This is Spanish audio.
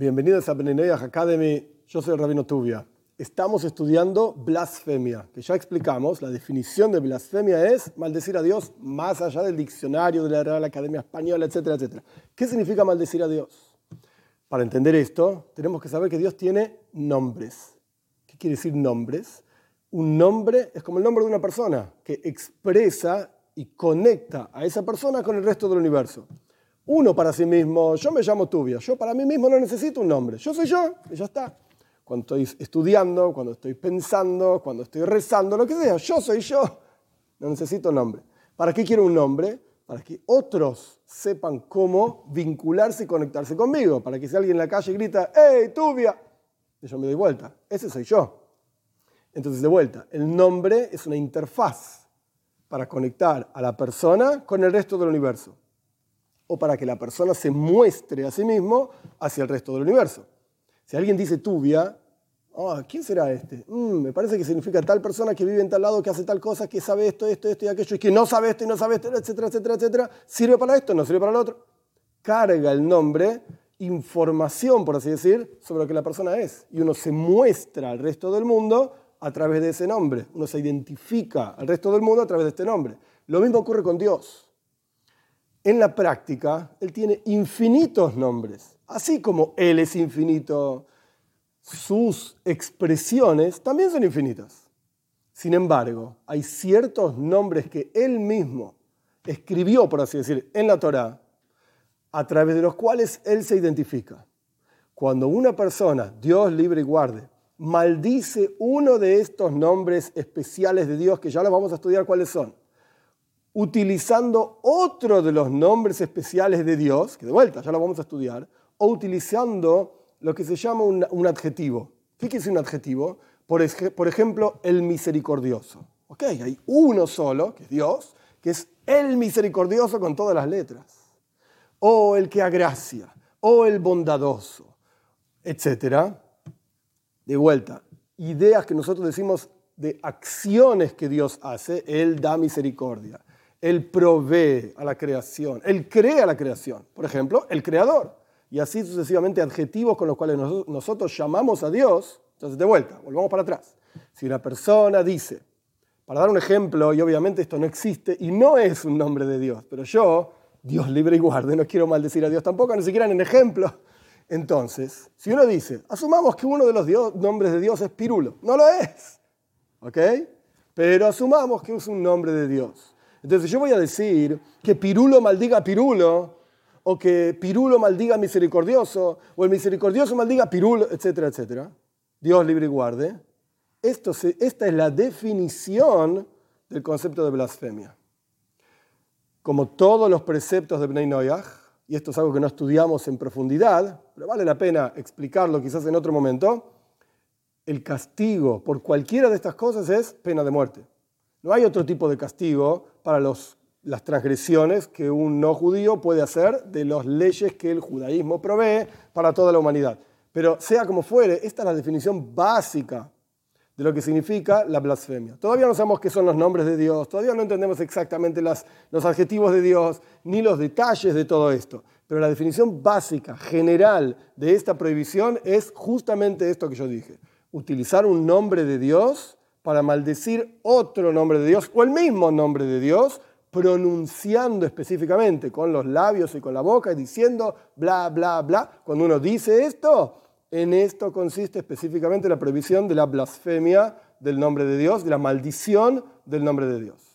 Bienvenidos a Beninoyah Academy. Yo soy el Rabino Tubia. Estamos estudiando blasfemia, que ya explicamos. La definición de blasfemia es maldecir a Dios más allá del diccionario de la Real Academia Española, etcétera, etcétera. ¿Qué significa maldecir a Dios? Para entender esto, tenemos que saber que Dios tiene nombres. ¿Qué quiere decir nombres? Un nombre es como el nombre de una persona que expresa y conecta a esa persona con el resto del universo uno para sí mismo, yo me llamo Tubia, yo para mí mismo no necesito un nombre, yo soy yo y ya está. Cuando estoy estudiando, cuando estoy pensando, cuando estoy rezando, lo que sea, yo soy yo, no necesito nombre. ¿Para qué quiero un nombre? Para que otros sepan cómo vincularse y conectarse conmigo, para que si alguien en la calle grita, ¡Hey, Tubia! yo me doy vuelta, ese soy yo. Entonces, de vuelta, el nombre es una interfaz para conectar a la persona con el resto del universo o para que la persona se muestre a sí mismo hacia el resto del universo. Si alguien dice tubia, oh, ¿quién será este? Mm, me parece que significa tal persona que vive en tal lado, que hace tal cosa, que sabe esto, esto, esto y aquello, y que no sabe esto y no sabe esto, etcétera, etcétera, etcétera. ¿Sirve para esto? ¿No sirve para lo otro? Carga el nombre información, por así decir, sobre lo que la persona es. Y uno se muestra al resto del mundo a través de ese nombre. Uno se identifica al resto del mundo a través de este nombre. Lo mismo ocurre con Dios en la práctica, Él tiene infinitos nombres. Así como Él es infinito, sus expresiones también son infinitas. Sin embargo, hay ciertos nombres que Él mismo escribió, por así decir, en la Torá, a través de los cuales Él se identifica. Cuando una persona, Dios libre y guarde, maldice uno de estos nombres especiales de Dios, que ya los vamos a estudiar cuáles son, utilizando otro de los nombres especiales de Dios, que de vuelta ya lo vamos a estudiar, o utilizando lo que se llama un, adjetivo. ¿Qué quiere decir un adjetivo? Por, por ejemplo, el misericordioso. ¿Ok? Hay uno solo, que es Dios, que es el misericordioso con todas las letras. O el que agracia, o el bondadoso, etc. De vuelta, ideas que nosotros decimos de acciones que Dios hace, Él da misericordia. Él provee a la creación, Él crea la creación. Por ejemplo, el creador. Y así sucesivamente adjetivos con los cuales nosotros llamamos a Dios. Entonces, de vuelta, volvamos para atrás. Si una persona dice, para dar un ejemplo, y obviamente esto no existe y no es un nombre de Dios, pero yo, Dios libre y guarde, no quiero maldecir a Dios tampoco, ni siquiera en ejemplo. Entonces, si uno dice, asumamos que uno de los nombres de Dios es Pirulo, no lo es, ¿ok? Pero asumamos que es un nombre de Dios. Entonces yo voy a decir que Pirulo maldiga Pirulo, o que Pirulo maldiga misericordioso, o el misericordioso maldiga Pirulo, etcétera, etcétera. Dios libre y guarde. Esto esta es la definición del concepto de blasfemia. Como todos los preceptos de Bnei Noyach, y esto es algo que no estudiamos en profundidad, pero vale la pena explicarlo quizás en otro momento, el castigo por cualquiera de estas cosas es pena de muerte. No hay otro tipo de castigo para las transgresiones que un no judío puede hacer de las leyes que el judaísmo provee para toda la humanidad. Pero sea como fuere, esta es la definición básica de lo que significa la blasfemia. Todavía no sabemos qué son los nombres de Dios, todavía no entendemos exactamente los adjetivos de Dios, ni los detalles de todo esto. Pero la definición básica, general de esta prohibición es justamente esto que yo dije. Utilizar un nombre de Dios para maldecir otro nombre de Dios o el mismo nombre de Dios, pronunciando específicamente con los labios y con la boca y diciendo bla, bla, bla. Cuando uno dice esto, en esto consiste específicamente la prohibición de la blasfemia del nombre de Dios, de la maldición del nombre de Dios.